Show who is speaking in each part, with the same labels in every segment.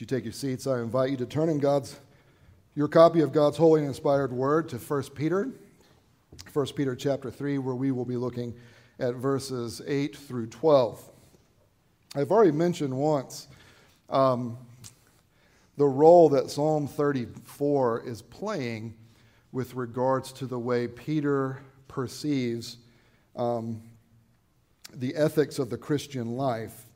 Speaker 1: You take your seats, I invite you to turn in God's your copy of God's holy and inspired word to 1 Peter, 1 Peter chapter 3, where we will be looking at verses 8 through 12. I've already mentioned once um, the role that Psalm 34 is playing with regards to the way Peter perceives um, the ethics of the Christian life.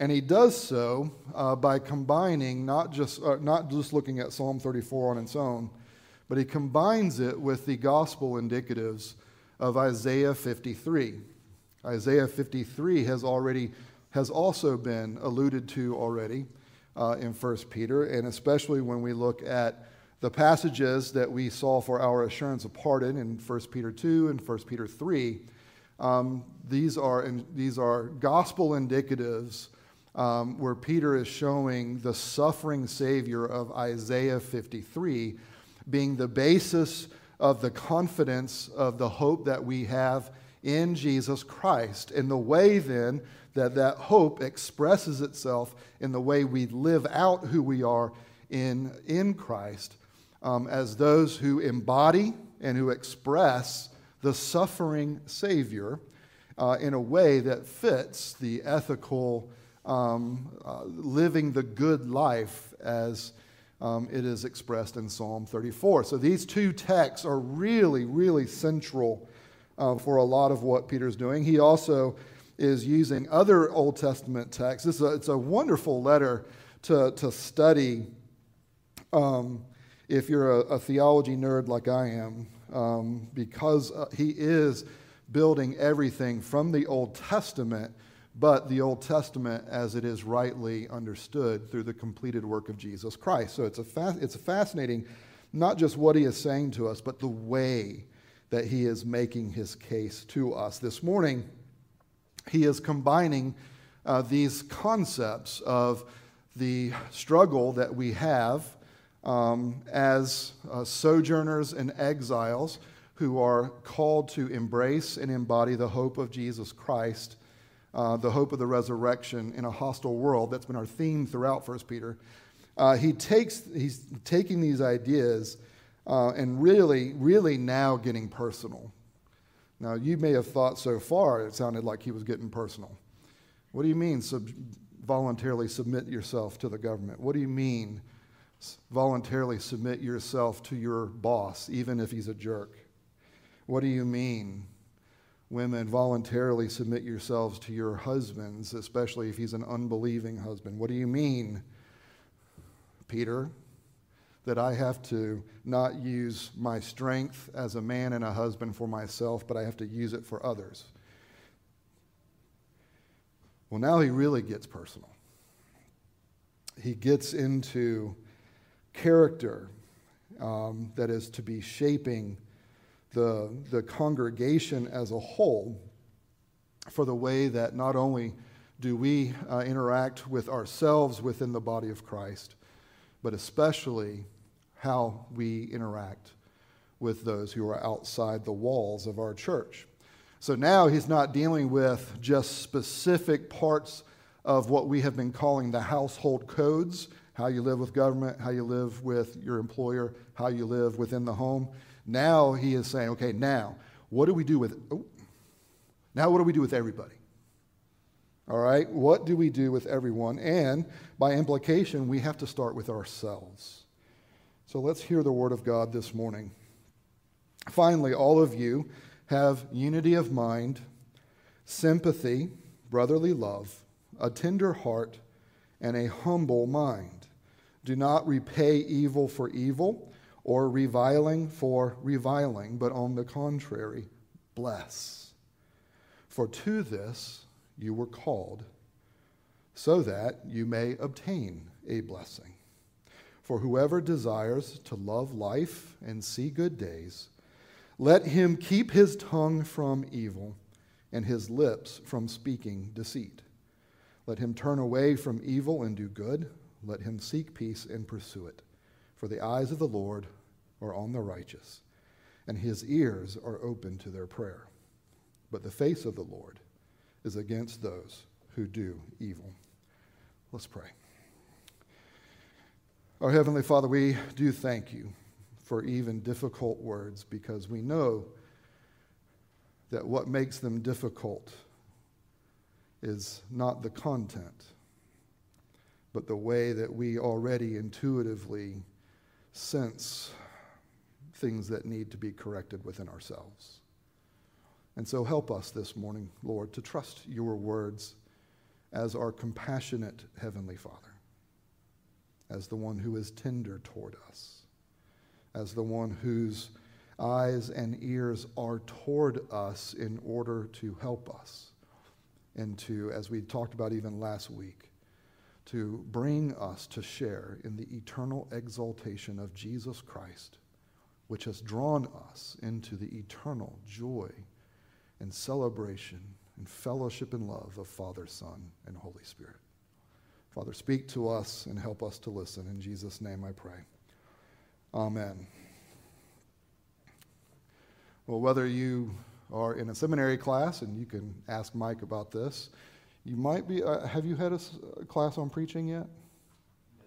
Speaker 1: And he does so uh, by combining, not just, uh, not just looking at Psalm 34 on its own, but he combines it with the gospel indicatives of Isaiah 53. Isaiah 53 has already has also been alluded to already uh, in 1 Peter, and especially when we look at the passages that we saw for our assurance of pardon in 1 Peter 2 and 1 Peter 3. Um, these, are, these are gospel indicatives um, where Peter is showing the suffering Savior of Isaiah 53 being the basis of the confidence of the hope that we have in Jesus Christ. And the way then that that hope expresses itself in the way we live out who we are in, in Christ um, as those who embody and who express the suffering Savior uh, in a way that fits the ethical um, uh, living the good life as um, it is expressed in Psalm 34. So these two texts are really, really central uh, for a lot of what Peter's doing. He also is using other Old Testament texts. A, it's a wonderful letter to, to study um, if you're a, a, theology nerd like I am, um, because uh, he is building everything from the Old Testament, but the Old Testament as it is rightly understood through the completed work of Jesus Christ. So it's a, fa- it's a fascinating, not just what he is saying to us, but the way that he is making his case to us. This morning, he is combining uh, these concepts of the struggle that we have um, as uh, sojourners and exiles who are called to embrace and embody the hope of Jesus Christ, uh, the hope of the resurrection in a hostile world. That's been our theme throughout 1 Peter. Uh, he takes, he's taking these ideas uh, and really, really now getting personal. Now, you may have thought so far it sounded like he was getting personal. What do you mean, sub- voluntarily submit yourself to the government? What do you mean, voluntarily submit yourself to your boss, even if he's a jerk? What do you mean, women, voluntarily submit yourselves to your husbands, especially if he's an unbelieving husband? What do you mean, Peter? that I have to not use my strength as a man and a husband for myself, but I have to use it for others. Well, now he really gets personal. He gets into character um, that is to be shaping the, the congregation as a whole for the way that not only do we uh, interact with ourselves within the body of Christ, but especially how we interact with those who are outside the walls of our church. So now he's not dealing with just specific parts of what we have been calling the household codes how you live with government, how you live with your employer, how you live within the home. Now he is saying, okay, now what do we do with oh, now what do we do with everybody? All right, what do we do with everyone? And by implication, we have to start with ourselves. So let's hear the word of God this morning. Finally, all of you have unity of mind, sympathy, brotherly love, a tender heart, and a humble mind. Do not repay evil for evil or reviling for reviling, but on the contrary, bless. For to this you were called, so that you may obtain a blessing. For whoever desires to love life and see good days, let him keep his tongue from evil and his lips from speaking deceit. Let him turn away from evil and do good. Let him seek peace and pursue it. For the eyes of the Lord are on the righteous, and his ears are open to their prayer. But the face of the Lord is against those who do evil. Let's pray. Our Heavenly Father, we do thank you for even difficult words because we know that what makes them difficult is not the content, but the way that we already intuitively sense things that need to be corrected within ourselves. And so help us this morning, Lord, to trust your words as our compassionate Heavenly Father, as the one who is tender toward us, as the one whose eyes and ears are toward us in order to help us and to, as we talked about even last week, to bring us to share in the eternal exaltation of Jesus Christ, which has drawn us into the eternal joy and celebration and fellowship and love of Father, Son, and Holy Spirit. Father, speak to us and help us to listen. In Jesus' name I pray. Amen. Well, whether you are in a seminary class, and you can ask Mike about this, you might be. Uh, have you had a, a, class on preaching yet? Yes,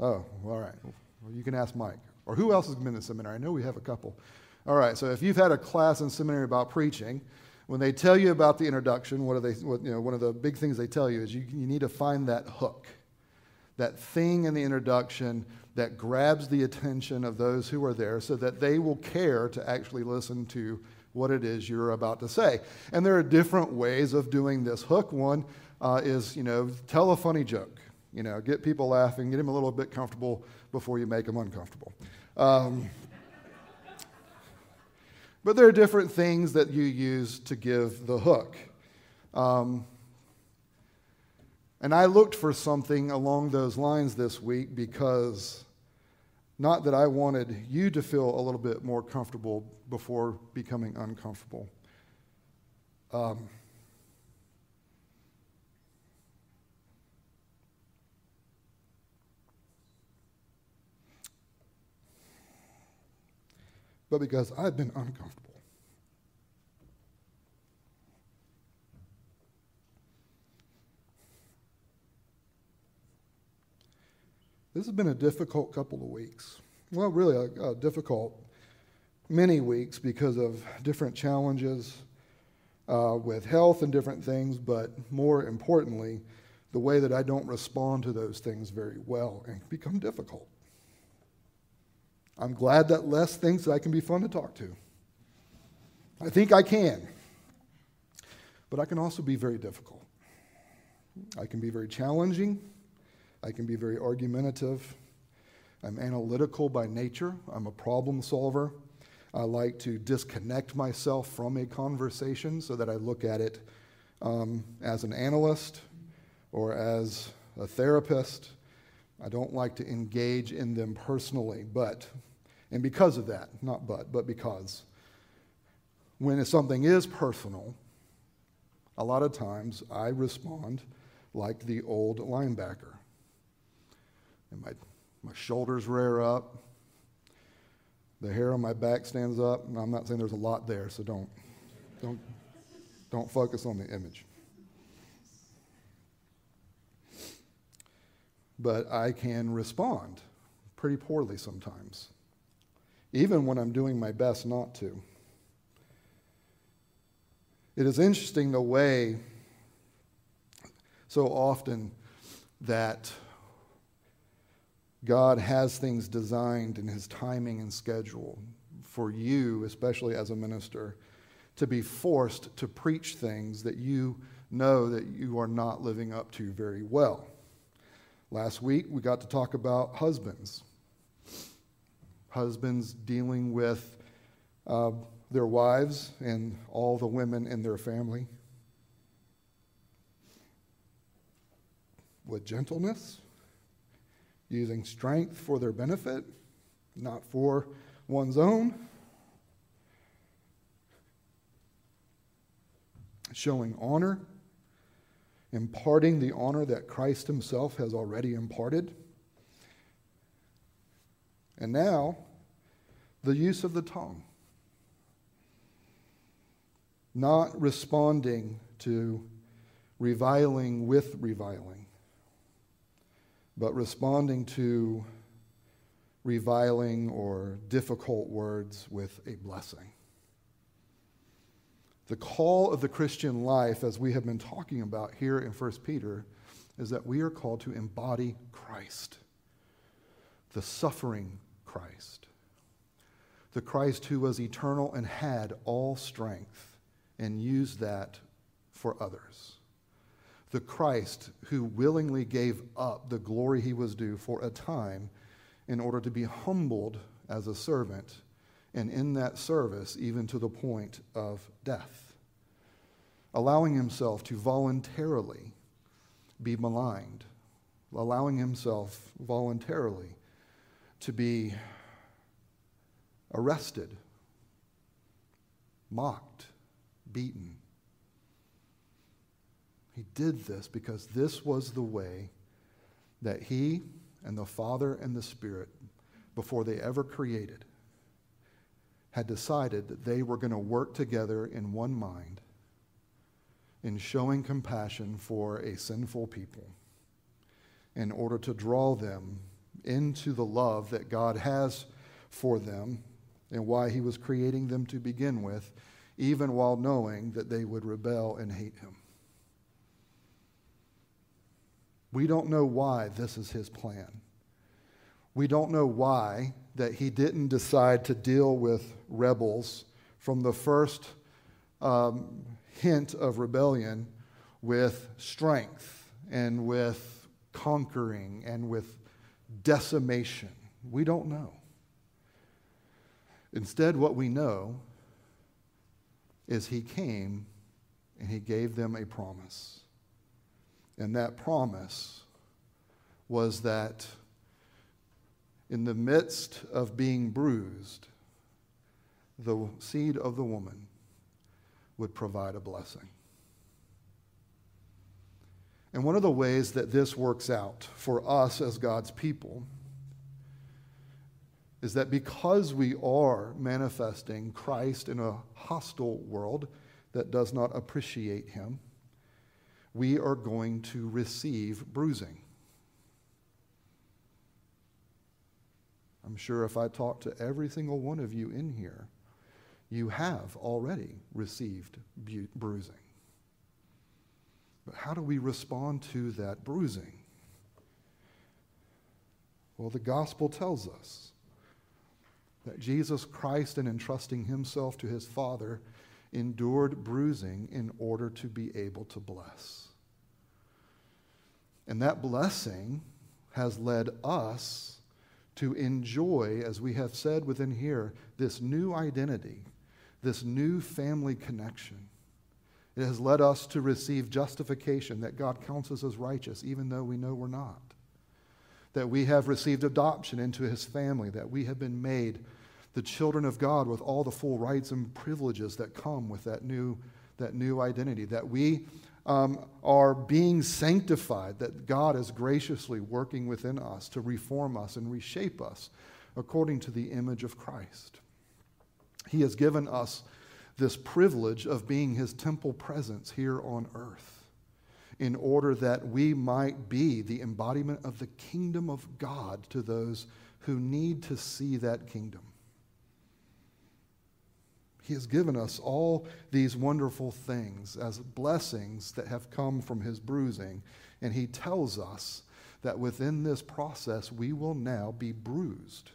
Speaker 1: oh, all right. Well, you can ask Mike. Or who else has been in the seminary? I know we have a couple. All right, so if you've had a class in seminary about preaching, when they tell you about the introduction, what are they, what, you know, one of the big things they tell you is you, you need to find that hook, that thing in the introduction that grabs the attention of those who are there so that they will care to actually listen to what it is you're about to say. And there are different ways of doing this. Hook one uh, is, you know, tell a funny joke. You know, get people laughing, get them a little bit comfortable before you make them uncomfortable. Um, but there are different things that you use to give the hook. Um, and I looked for something along those lines this week because not that I wanted you to feel a little bit more comfortable before becoming uncomfortable. Um, but because I've been uncomfortable. This has been a difficult couple of weeks. Well, really, a, a difficult many weeks because of different challenges uh, with health and different things, but more importantly, the way that I don't respond to those things very well and become difficult. I'm glad that Les thinks that I can be fun to talk to. I think I can. But I can also be very difficult. I can be very challenging. I can be very argumentative. I'm analytical by nature. I'm a problem solver. I like to disconnect myself from a conversation so that I look at it um, as an analyst or as a therapist. I don't like to engage in them personally, but and because of that, not but, but because, when something is personal, a lot of times I respond like the old linebacker. And my, my shoulders rear up, the hair on my back stands up. And I'm not saying there's a lot there, so don't, don't, don't focus on the image. But I can respond pretty poorly sometimes even when I'm doing my best not to. It is interesting the way so often that God has things designed in his timing and schedule for you, especially as a minister, to be forced to preach things that you know that you are not living up to very well. Last week, we got to talk about husbands. Husbands dealing with uh, their wives and all the women in their family. With gentleness, using strength for their benefit, not for one's own, showing honor, imparting the honor that Christ Himself has already imparted. And now, the use of the tongue. Not responding to reviling with reviling, but responding to reviling or difficult words with a blessing. The call of the Christian life, as we have been talking about here in 1 Peter, is that we are called to embody Christ, the suffering Christ, the Christ who was eternal and had all strength and used that for others. The Christ who willingly gave up the glory he was due for a time in order to be humbled as a servant, and in that service, even to the point of death, allowing himself to voluntarily be maligned, allowing himself voluntarily to be arrested, mocked, beaten. He did this because this was the way that he and the Father and the Spirit, before they ever created, had decided that they were going to work together in one mind in showing compassion for a sinful people in order to draw them into the love that God has for them and why He was creating them to begin with, even while knowing that they would rebel and hate Him. We don't know why this is His plan. We don't know why that He didn't decide to deal with rebels from the first um, hint of rebellion with strength and with conquering and with decimation. We don't know. Instead, what we know is he came and he gave them a promise. And that promise was that in the midst of being bruised, the seed of the woman would provide a blessing. And one of the ways that this works out for us as God's people is that because we are manifesting Christ in a hostile world that does not appreciate him, we are going to receive bruising. I'm sure if I talk to every single one of you in here, you have already received bu- bruising. But how do we respond to that bruising? Well, the gospel tells us that Jesus Christ, in entrusting himself to his Father, endured bruising in order to be able to bless. And that blessing has led us to enjoy, as we have said within here, this new identity this new family connection. It has led us to receive justification that God counts us as righteous, even though we know we're not. That we have received adoption into his family, that we have been made the children of God with all the full rights and privileges that come with that new, that new identity, that we um, are being sanctified, that God is graciously working within us to reform us and reshape us according to the image of Christ. He has given us this privilege of being his temple presence here on earth in order that we might be the embodiment of the kingdom of God to those who need to see that kingdom. He has given us all these wonderful things as blessings that have come from his bruising, and he tells us that within this process we will now be bruised.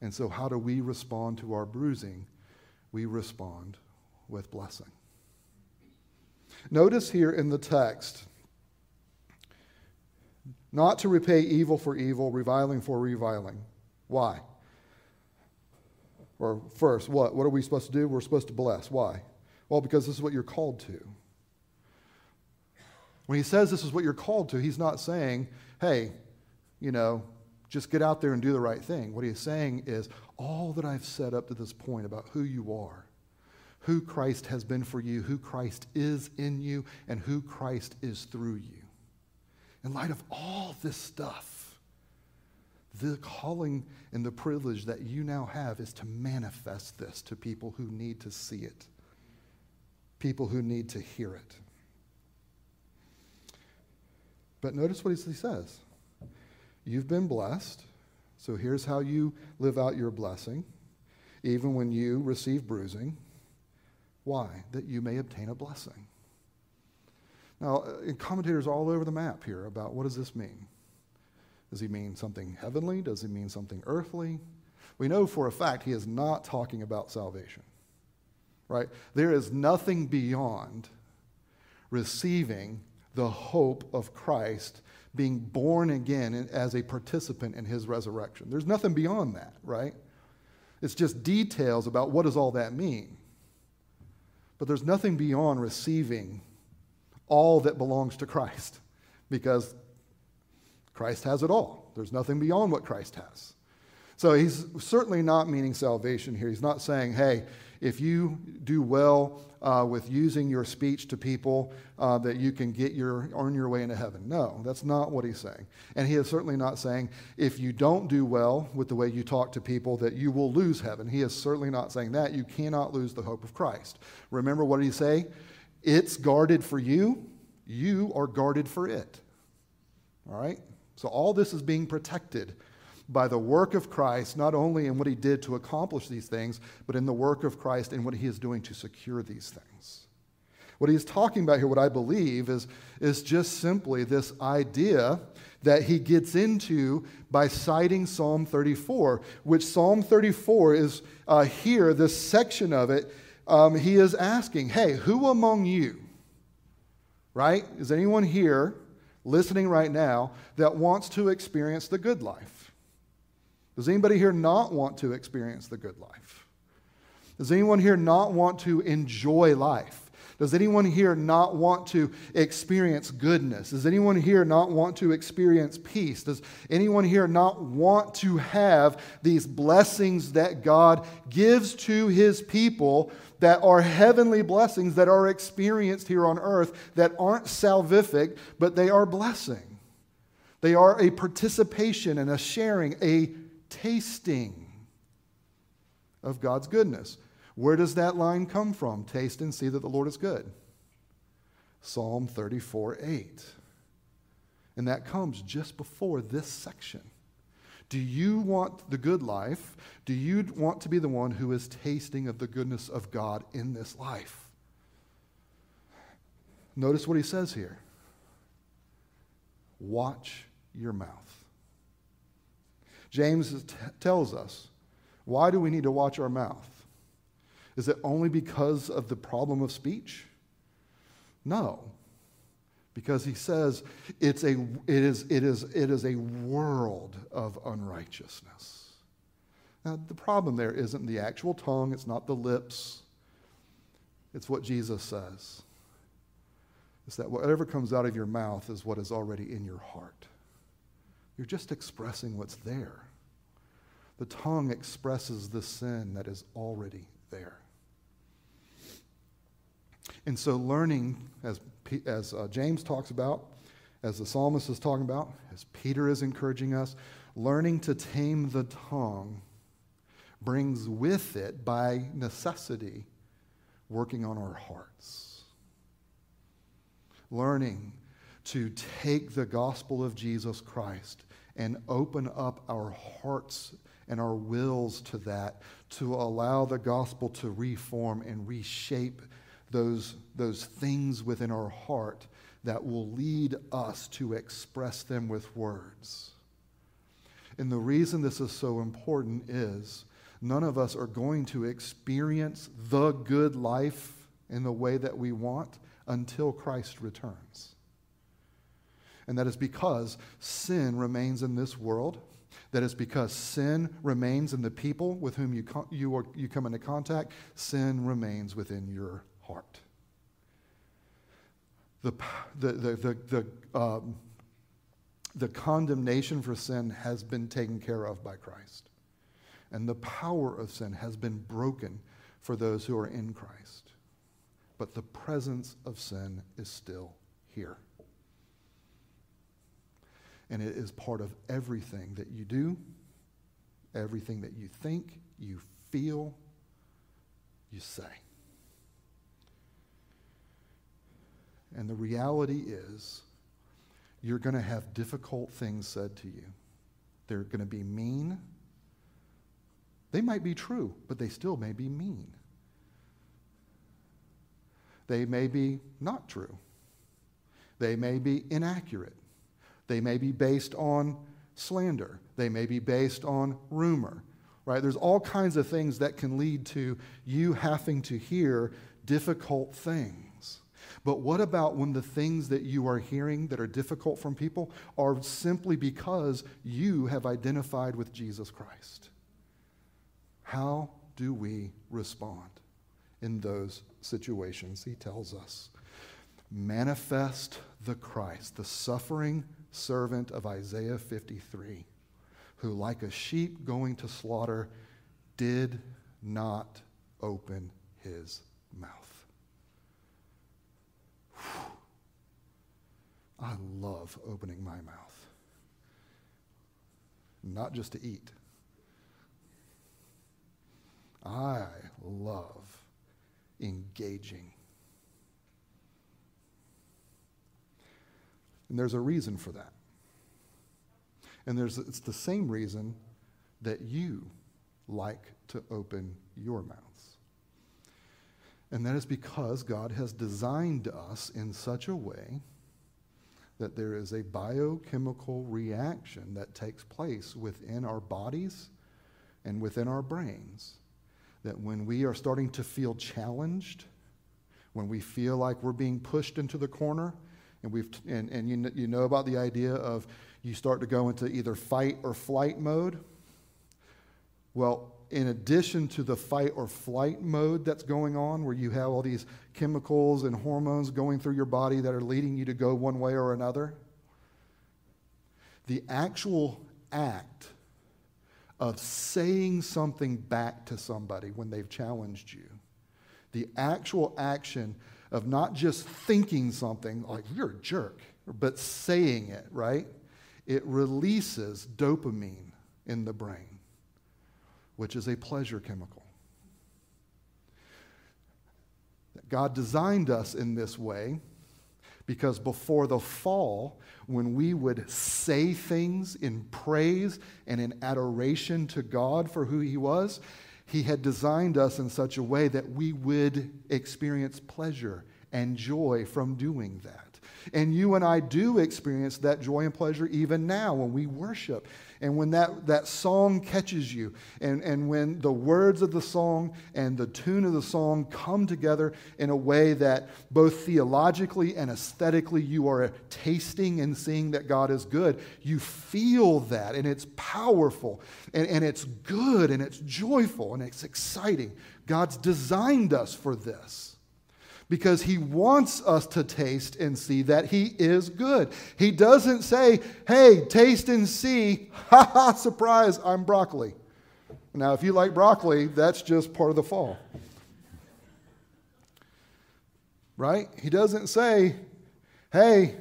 Speaker 1: And so, how do we respond to our bruising? We respond with blessing. Notice here in the text, not to repay evil for evil, reviling for reviling. Why? Or first, what? What are we supposed to do? We're supposed to bless. Why? Well, because this is what you're called to. When he says this is what you're called to, he's not saying, hey, you know, just get out there and do the right thing. What he's saying is all that I've said up to this point about who you are, who Christ has been for you, who Christ is in you, and who Christ is through you. In light of all this stuff, the calling and the privilege that you now have is to manifest this to people who need to see it, people who need to hear it. But notice what he says. You've been blessed, So here's how you live out your blessing, even when you receive bruising. Why? That you may obtain a blessing. Now, uh, commentators all over the map here about what does this mean? Does he mean something heavenly? Does he mean something earthly? We know for a fact he is not talking about salvation, right? There is nothing beyond receiving the hope of Christ being born again as a participant in his resurrection. There's nothing beyond that, right? It's just details about what does all that mean. But there's nothing beyond receiving all that belongs to Christ because Christ has it all. There's nothing beyond what Christ has. So he's certainly not meaning salvation here. He's not saying, hey, if you do well uh, with using your speech to people, uh, that you can get your earn your way into heaven. No, that's not what he's saying. And he is certainly not saying if you don't do well with the way you talk to people that you will lose heaven. He is certainly not saying that. You cannot lose the hope of Christ. Remember what did he say? It's guarded for you. You are guarded for it. All right? So all this is being protected by the work of Christ, not only in what he did to accomplish these things, but in the work of Christ and what he is doing to secure these things. What he's talking about here, what I believe, is, is just simply this idea that he gets into by citing Psalm 34, which Psalm 34 is uh, here, this section of it. Um, he is asking, hey, who among you, right? Is anyone here listening right now that wants to experience the good life? Does anybody here not want to experience the good life? Does anyone here not want to enjoy life? Does anyone here not want to experience goodness? Does anyone here not want to experience peace? Does anyone here not want to have these blessings that God gives to his people that are heavenly blessings that are experienced here on earth that aren't salvific, but they are blessing? They are a participation and a sharing, a tasting of God's goodness. Where does that line come from? Taste and see that the Lord is good. Psalm 34 8. And that comes just before this section. Do you want the good life? Do you want to be the one who is tasting of the goodness of God in this life? Notice what he says here watch your mouth. James t- tells us why do we need to watch our mouth? Is it only because of the problem of speech? No. Because he says it's a, it, is, it, is, it is a world of unrighteousness. Now, the problem there isn't the actual tongue, it's not the lips, it's what Jesus says. It's that whatever comes out of your mouth is what is already in your heart. You're just expressing what's there. The tongue expresses the sin that is already there. And so, learning, as, as uh, James talks about, as the psalmist is talking about, as Peter is encouraging us, learning to tame the tongue brings with it, by necessity, working on our hearts. Learning to take the gospel of Jesus Christ and open up our hearts and our wills to that to allow the gospel to reform and reshape those, those things within our heart that will lead us to express them with words. And the reason this is so important is none of us are going to experience the good life in the way that we want until Christ returns. And that is because sin remains in this world. That is because sin remains in the people with whom you, you, are, you come into contact. Sin remains within your heart. The, the, the, the, the, um, the condemnation for sin has been taken care of by Christ. And the power of sin has been broken for those who are in Christ. But the presence of sin is still here and it is part of everything that you do, everything that you think, you feel, you say. And the reality is, you're going to have difficult things said to you. they're going to be mean. They might be true, but they still may be mean. They may be not true. They may be inaccurate. They may be based on slander. They may be based on rumor, right? There's all kinds of things that can lead to you having to hear difficult things. But what about when the things that you are hearing that are difficult from people are simply because you have identified with Jesus Christ? How do we respond in those situations? He tells us manifest the Christ, the suffering servant of Isaiah 53, who, like a sheep going to slaughter, did not open his mouth. I love opening my mouth, not just to eat. I love engaging. And there's a reason for that. And there's, it's the same reason that you like to open your mouths. And that is because God has designed us in such a way that there is a biochemical reaction that takes place within our bodies and within our brains. That when we are starting to feel challenged, when we feel like we're being pushed into the corner, and, we've, and, and you, you know about the idea of you start to go into either fight or flight mode. Well, in addition to the fight or flight mode that's going on, where you have all these chemicals and hormones going through your body that are leading you to go one way or another, the actual act of saying something back to somebody when they've challenged you, the actual action of not just thinking something like you're a jerk, but saying it, right? It releases dopamine in the brain, which is a pleasure chemical. God designed us in this way because before the fall, when we would say things in praise and in adoration to God for who He was, he had designed us in such a way that we would experience pleasure and joy from doing that. And you and I do experience that joy and pleasure even now when we worship. And when that, that song catches you, and, and when the words of the song and the tune of the song come together in a way that both theologically and aesthetically you are tasting and seeing that God is good, you feel that, and it's powerful, and, and it's good, and it's joyful, and it's exciting. God's designed us for this because he wants us to taste and see that he is good. He doesn't say, hey, taste and see, ha ha, surprise, I'm broccoli. Now, if you like broccoli, that's just part of the fall. Right? He doesn't say, hey,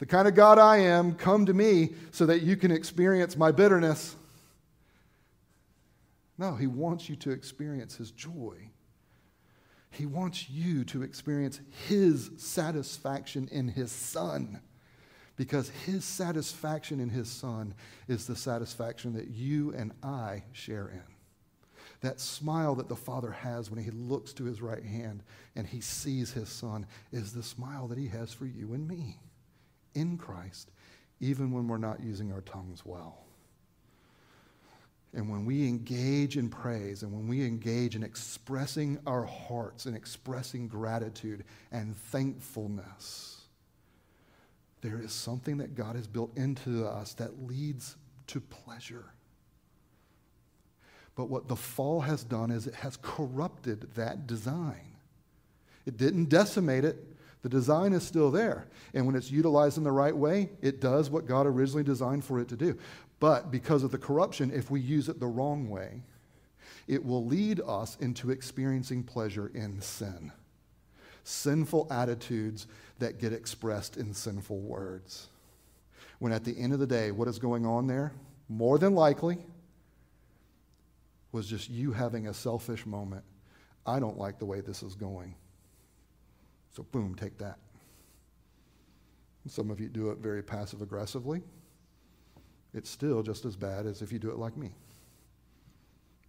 Speaker 1: the kind of God I am, come to me so that you can experience my bitterness. No, he wants you to experience his joy. He wants you to experience His satisfaction in His Son because His satisfaction in His Son is the satisfaction that you and I share in. That smile that the Father has when He looks to His right hand and He sees His Son is the smile that He has for you and me in Christ, even when we're not using our tongues well. And when we engage in praise and when we engage in expressing our hearts and expressing gratitude and thankfulness, there is something that God has built into us that leads to pleasure. But what the fall has done is it has corrupted that design. It didn't decimate it. The design is still there. And when it's utilized in the right way, it does what God originally designed for it to do. But because of the corruption, if we use it the wrong way, it will lead us into experiencing pleasure in sin. Sinful attitudes that get expressed in sinful words. When at the end of the day, what is going on there? More than likely, was just you having a selfish moment. I don't like the way this is going. So, boom, take that. Some of you do it very passive aggressively. It's still just as bad as if you do it like me,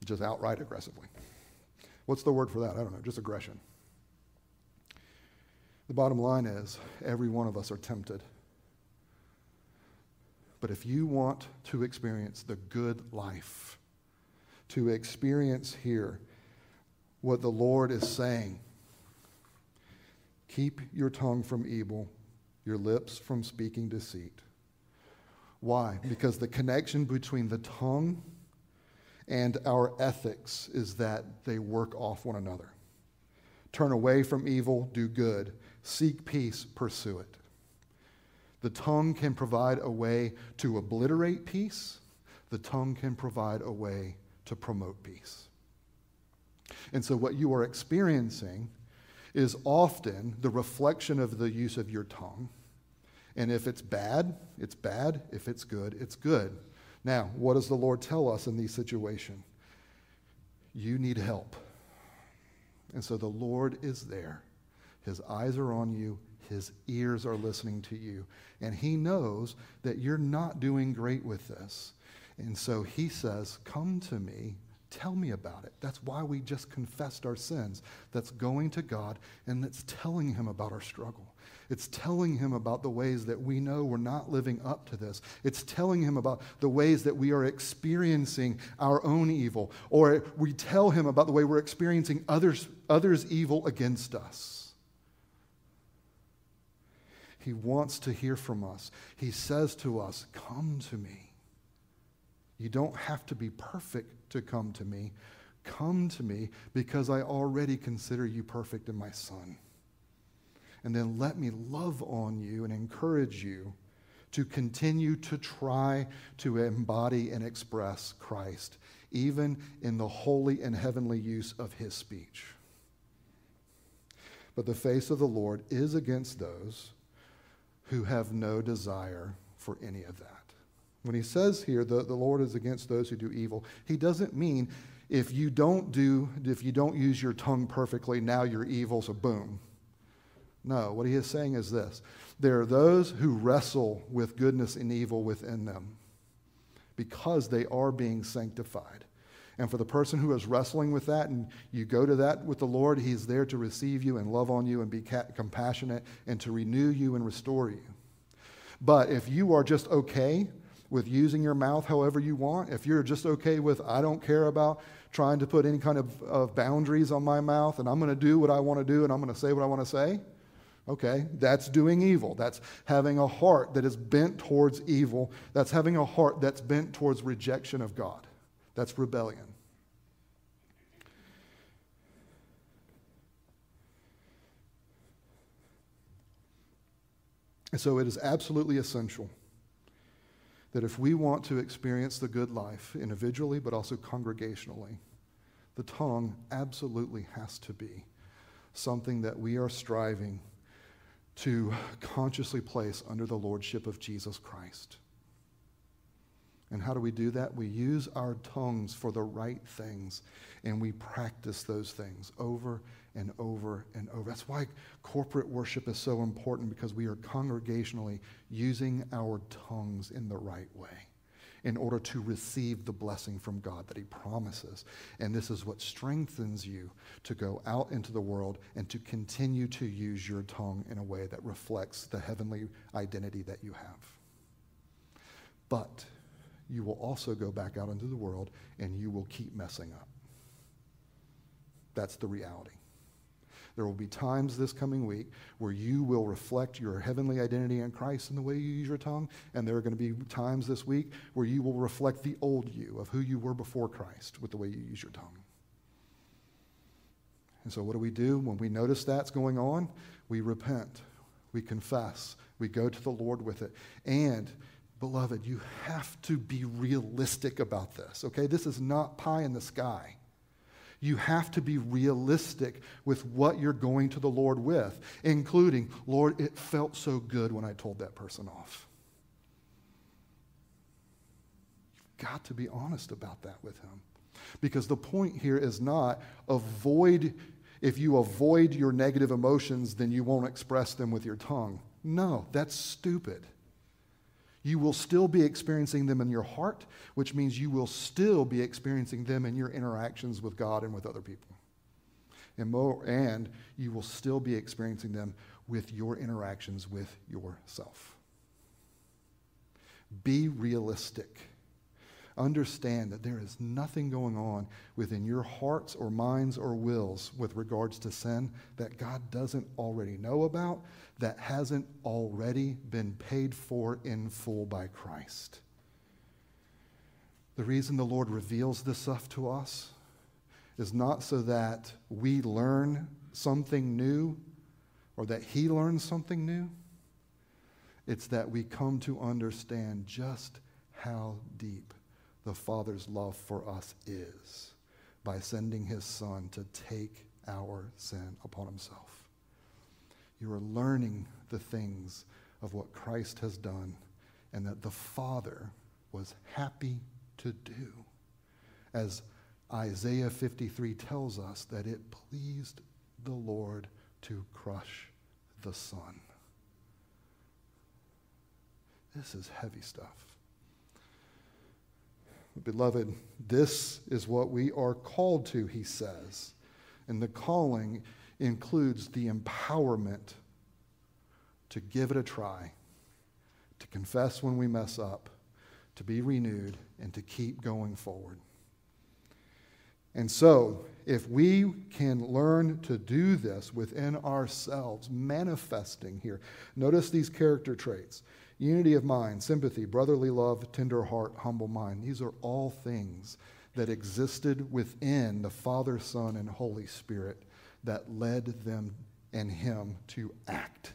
Speaker 1: just outright aggressively. What's the word for that? I don't know, just aggression. The bottom line is every one of us are tempted. But if you want to experience the good life, to experience here what the Lord is saying, keep your tongue from evil, your lips from speaking deceit. Why? Because the connection between the tongue and our ethics is that they work off one another. Turn away from evil, do good. Seek peace, pursue it. The tongue can provide a way to obliterate peace, the tongue can provide a way to promote peace. And so, what you are experiencing is often the reflection of the use of your tongue. And if it's bad, it's bad. If it's good, it's good. Now, what does the Lord tell us in these situations? You need help. And so the Lord is there. His eyes are on you, His ears are listening to you. And He knows that you're not doing great with this. And so He says, Come to me. Tell me about it. That's why we just confessed our sins. That's going to God and that's telling Him about our struggle. It's telling him about the ways that we know we're not living up to this. It's telling him about the ways that we are experiencing our own evil. Or we tell him about the way we're experiencing others, others' evil against us. He wants to hear from us. He says to us, Come to me. You don't have to be perfect to come to me. Come to me because I already consider you perfect in my Son and then let me love on you and encourage you to continue to try to embody and express Christ, even in the holy and heavenly use of his speech. But the face of the Lord is against those who have no desire for any of that. When he says here the, the Lord is against those who do evil, he doesn't mean if you don't do if you don't use your tongue perfectly, now you're evil, so boom, no, what he is saying is this there are those who wrestle with goodness and evil within them because they are being sanctified. And for the person who is wrestling with that, and you go to that with the Lord, He's there to receive you and love on you and be compassionate and to renew you and restore you. But if you are just okay with using your mouth however you want, if you're just okay with, I don't care about trying to put any kind of, of boundaries on my mouth and I'm going to do what I want to do and I'm going to say what I want to say, Okay, that's doing evil. That's having a heart that is bent towards evil. That's having a heart that's bent towards rejection of God. That's rebellion. And so it is absolutely essential that if we want to experience the good life individually but also congregationally, the tongue absolutely has to be something that we are striving to consciously place under the lordship of Jesus Christ. And how do we do that? We use our tongues for the right things, and we practice those things over and over and over. That's why corporate worship is so important because we are congregationally using our tongues in the right way in order to receive the blessing from God that He promises. And this is what strengthens you to go out into the world and to continue to use your tongue in a way that reflects the heavenly identity that you have. But you will also go back out into the world and you will keep messing up. That's the reality. There will be times this coming week where you will reflect your heavenly identity in Christ in the way you use your tongue, and there are going to be times this week where you will reflect the old you of who you were before Christ with the way you use your tongue. And so, what do we do when we notice that's going on? We repent, we confess, we go to the Lord with it. And, beloved, you have to be realistic about this, okay? This is not pie in the sky you have to be realistic with what you're going to the Lord with, including, Lord, it felt so good when I told that person off. You've got to be honest about that with Him. Because the point here is not avoid, if you avoid your negative emotions, then you won't express them with your tongue. No, that's stupid. You will still be experiencing them in your heart, which means you will still be experiencing them in your interactions with God and with other people. And, more, and you will still be experiencing them with your interactions with yourself. Be realistic. Understand that there is nothing going on within your hearts or minds or wills with regards to sin that God doesn't already know about, that hasn't already been paid for in full by Christ. The reason the Lord reveals this stuff to us is not so that we learn something new or that He learns something new. It's that we come to understand just how deep the Father's love for us is by sending His Son to take our sin upon Himself. You are learning the things of what Christ has done and that the Father was happy to do. As Isaiah 53 tells us that it pleased the Lord to crush the Son. This is heavy stuff. Beloved, this is what we are called to, he says. And the calling includes the empowerment to give it a try, to confess when we mess up, to be renewed, and to keep going forward. And so, if we can learn to do this within ourselves, manifesting here, notice these character traits unity of mind, sympathy, brotherly love, tender heart, humble mind. These are all things that existed within the Father, Son, and Holy Spirit that led them and Him to act.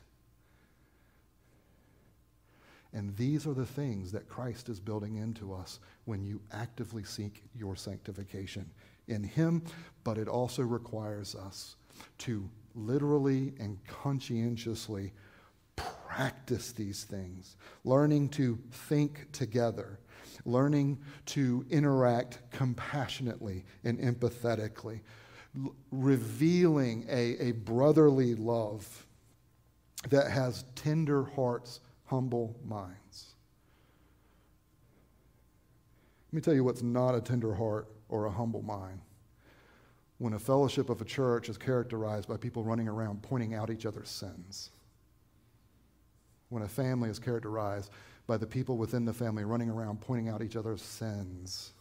Speaker 1: And these are the things that Christ is building into us when you actively seek your sanctification in Him, but it also requires us to literally and conscientiously practice these things, learning to think together, learning to interact compassionately and empathetically, revealing a, a brotherly love that has tender hearts, humble minds. Let me tell you what's not a tender heart or a humble mind. When a fellowship of a church is characterized by people running around pointing out each other's sins. When a family is characterized by the people within the family running around pointing out each other's sins.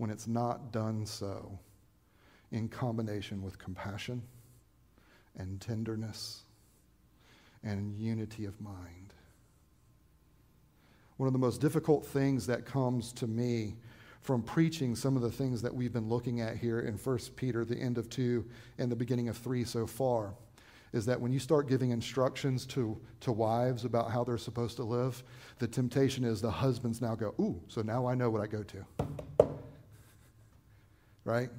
Speaker 1: When it's not done so in combination with compassion and tenderness and unity of mind. One of the most difficult things that comes to me from preaching some of the things that we've been looking at here in 1 Peter, the end of 2 and the beginning of 3 so far, is that when you start giving instructions to, to wives about how they're supposed to live, the temptation is the husbands now go, Ooh, so now I know what I go to. Right?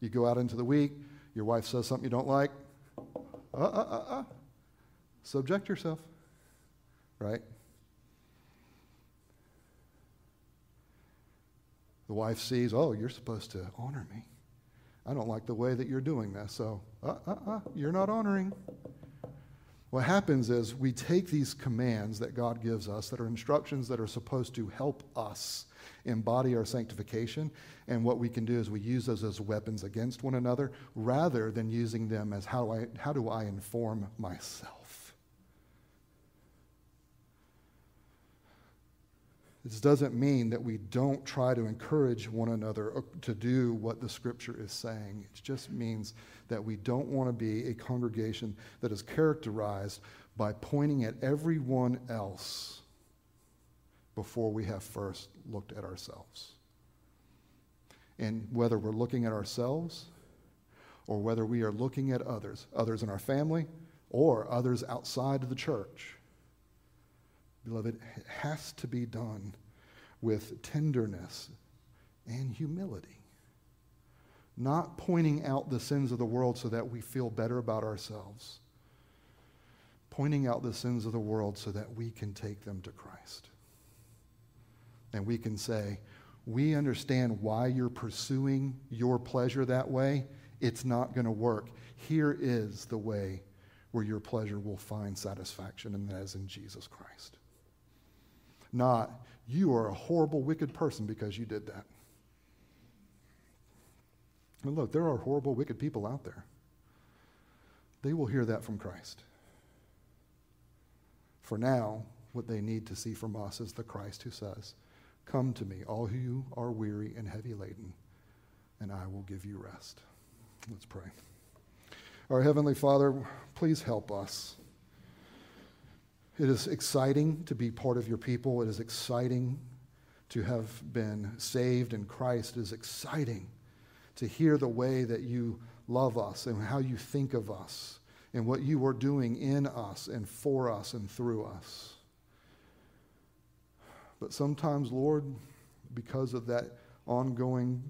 Speaker 1: You go out into the week, your wife says something you don't like, uh, uh, uh, uh. Subject yourself. Right? The wife sees, oh, you're supposed to honor me. I don't like the way that you're doing this, so uh, uh, uh, you're not honoring. What happens is we take these commands that God gives us, that are instructions that are supposed to help us embody our sanctification, and what we can do is we use those as weapons against one another rather than using them as how do I, how do I inform myself? This doesn't mean that we don't try to encourage one another uh, to do what the scripture is saying. It just means that we don't want to be a congregation that is characterized by pointing at everyone else before we have first looked at ourselves. And whether we're looking at ourselves or whether we are looking at others, others in our family or others outside of the church, Beloved, it has to be done with tenderness and humility. Not pointing out the sins of the world so that we feel better about ourselves. Pointing out the sins of the world so that we can take them to Christ. And we can say, We understand why you're pursuing your pleasure that way. It's not going to work. Here is the way where your pleasure will find satisfaction, and that is in Jesus Christ. Not, you are a horrible, wicked person because you did that. And look, there are horrible, wicked people out there. They will hear that from Christ. For now, what they need to see from us is the Christ who says, Come to me, all who are weary and heavy laden, and I will give you rest. Let's pray. Our Heavenly Father, please help us. It is exciting to be part of your people. It is exciting to have been saved in Christ. It is exciting to hear the way that you love us and how you think of us and what you are doing in us and for us and through us. But sometimes, Lord, because of that ongoing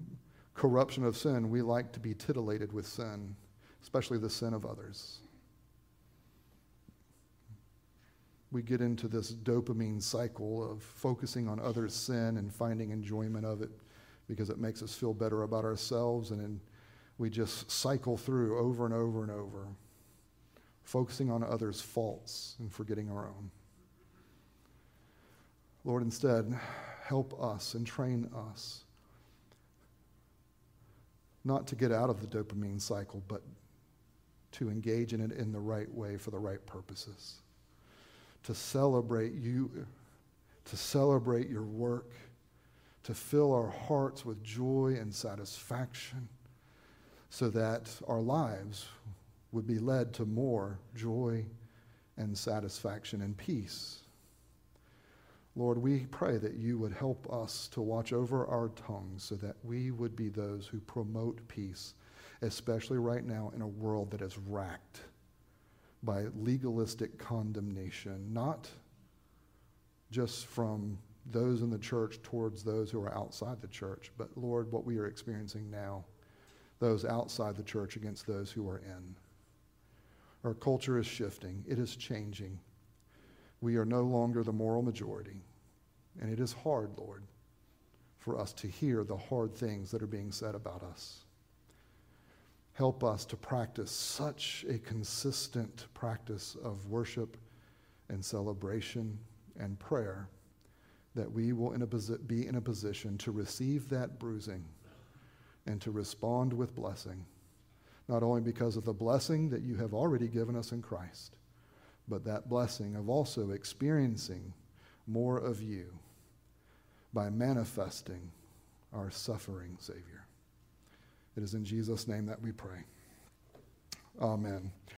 Speaker 1: corruption of sin, we like to be titillated with sin, especially the sin of others. We get into this dopamine cycle of focusing on others' sin and finding enjoyment of it because it makes us feel better about ourselves, and then we just cycle through over and over and over, focusing on others' faults and forgetting our own. Lord, instead, help us and train us not to get out of the dopamine cycle, but to engage in it in the right way for the right purposes. To celebrate you, to celebrate your work, to fill our hearts with joy and satisfaction, so that our lives would be led to more joy and satisfaction and peace. Lord, we pray that you would help us to watch over our tongues so that we would be those who promote peace, especially right now in a world that is racked by legalistic condemnation, not just from those in the church towards those who are outside the church, but Lord, what we are experiencing now, those outside the church against those who are in. Our culture is shifting, it is changing. We are no longer the moral majority. And it is hard, Lord, for us to hear the hard things that are being said about us. Help us to practice such a consistent practice of worship and celebration and prayer that we will in be in a position to receive that bruising and to respond with blessing, not only because of the blessing that you have already given us in Christ, but that blessing of also experiencing more of you by manifesting our suffering Savior. It is in Jesus' name that we pray. Amen.